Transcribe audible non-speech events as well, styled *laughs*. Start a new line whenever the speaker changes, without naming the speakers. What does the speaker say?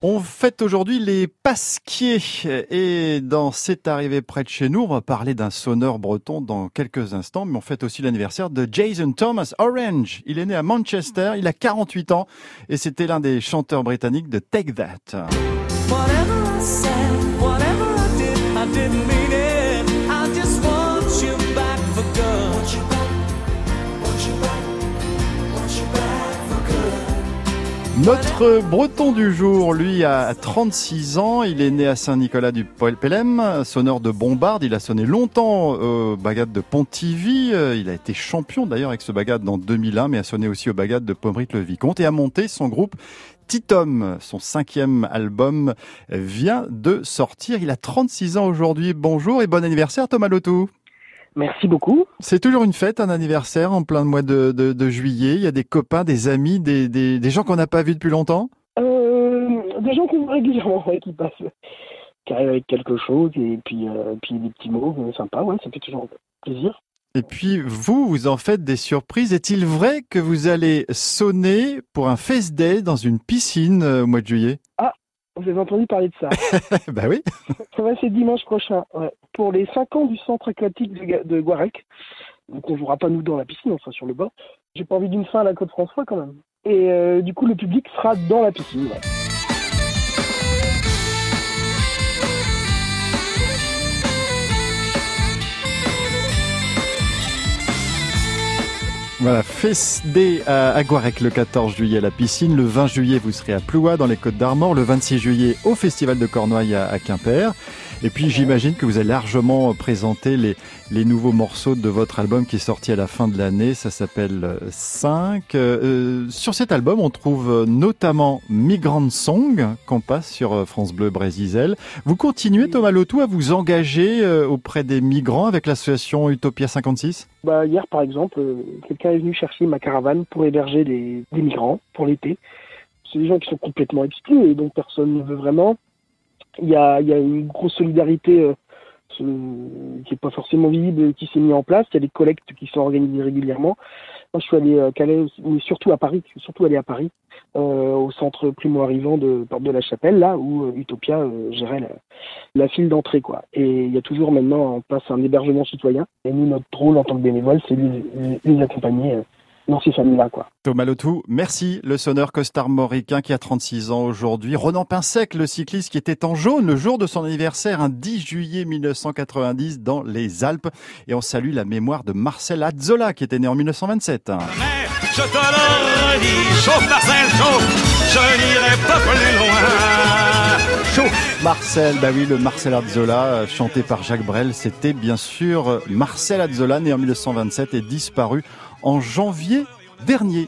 On fête aujourd'hui les Pasquiers et dans C'est arrivé près de chez nous, on va parler d'un sonneur breton dans quelques instants, mais on fête aussi l'anniversaire de Jason Thomas Orange. Il est né à Manchester, il a 48 ans et c'était l'un des chanteurs britanniques de Take That. Notre breton du jour, lui, a 36 ans. Il est né à Saint-Nicolas du Pelem, sonneur de bombarde. Il a sonné longtemps au bagad de Pontivy. Il a été champion d'ailleurs avec ce bagad dans 2001, mais a sonné aussi au bagad de Pomerit-le-Vicomte et a monté son groupe Titom. Son cinquième album vient de sortir. Il a 36 ans aujourd'hui. Bonjour et bon anniversaire Thomas Lotou.
Merci beaucoup.
C'est toujours une fête, un anniversaire en plein mois de, de, juillet. Il y a des copains, des amis, des, des, des gens qu'on n'a pas vus depuis longtemps?
Euh, Des gens qu'on voit régulièrement, qui passent, qui arrivent avec quelque chose et puis, euh, puis des petits mots euh, sympas, ouais, ça fait toujours plaisir.
Et puis vous, vous en faites des surprises. Est-il vrai que vous allez sonner pour un fest day dans une piscine au mois de juillet?
Ah, vous avez entendu parler de ça *laughs*
Bah oui. *laughs*
Ça va, c'est dimanche prochain. Pour les 5 ans du centre aquatique de, Guarec. Donc on jouera pas nous dans la piscine, on sera sur le bord. J'ai pas envie d'une fin à la Côte François quand même. Et euh, du coup, le public sera dans la piscine.
Voilà, Fest Day à Guarec le 14 juillet à la piscine, le 20 juillet vous serez à Ploua dans les Côtes d'Armor, le 26 juillet au Festival de Cornouailles à, Quimper. Et puis j'imagine que vous avez largement présenté les, les nouveaux morceaux de votre album qui est sorti à la fin de l'année, ça s'appelle 5. Euh, sur cet album on trouve notamment Migrant Song qu'on passe sur France Bleu Brésisel. Vous continuez Thomas Lotou à vous engager euh, auprès des migrants avec l'association Utopia 56
bah, Hier par exemple, euh, est venu chercher ma caravane pour héberger des, migrants pour l'été. C'est des gens qui sont complètement exclus et donc personne ne veut vraiment. Il y a, il y a une grosse solidarité euh, qui n'est pas forcément visible qui s'est mise en place. Il y a des collectes qui sont organisées régulièrement. Je suis allé à Calais, mais surtout à Paris. Surtout allé à Paris, euh, au centre primo-arrivant de Porte de la Chapelle, là où euh, Utopia euh, gérait la, file d'entrée, quoi. Et il y a toujours maintenant en place un hébergement citoyen. Et nous, notre rôle en tant que bénévole, c'est les, les accompagner dans ces familles-là, quoi.
Thomas Lotou, merci. Le sonneur costarmoricain qui a 36 ans aujourd'hui. Ronan Pinsec, le cycliste qui était en jaune le jour de son anniversaire, un 10 juillet 1990 dans les Alpes. Et on salue la mémoire de Marcel Azzola qui était né en 1927. je te le dis, chauffe Marcel, chauffe, je n'irai pas plus loin. Chauffe Marcel, bah oui, le Marcel Azzola, euh, chanté par Jacques Brel, c'était bien sûr Marcel Azzola, né en 1927 et disparu en janvier dernier.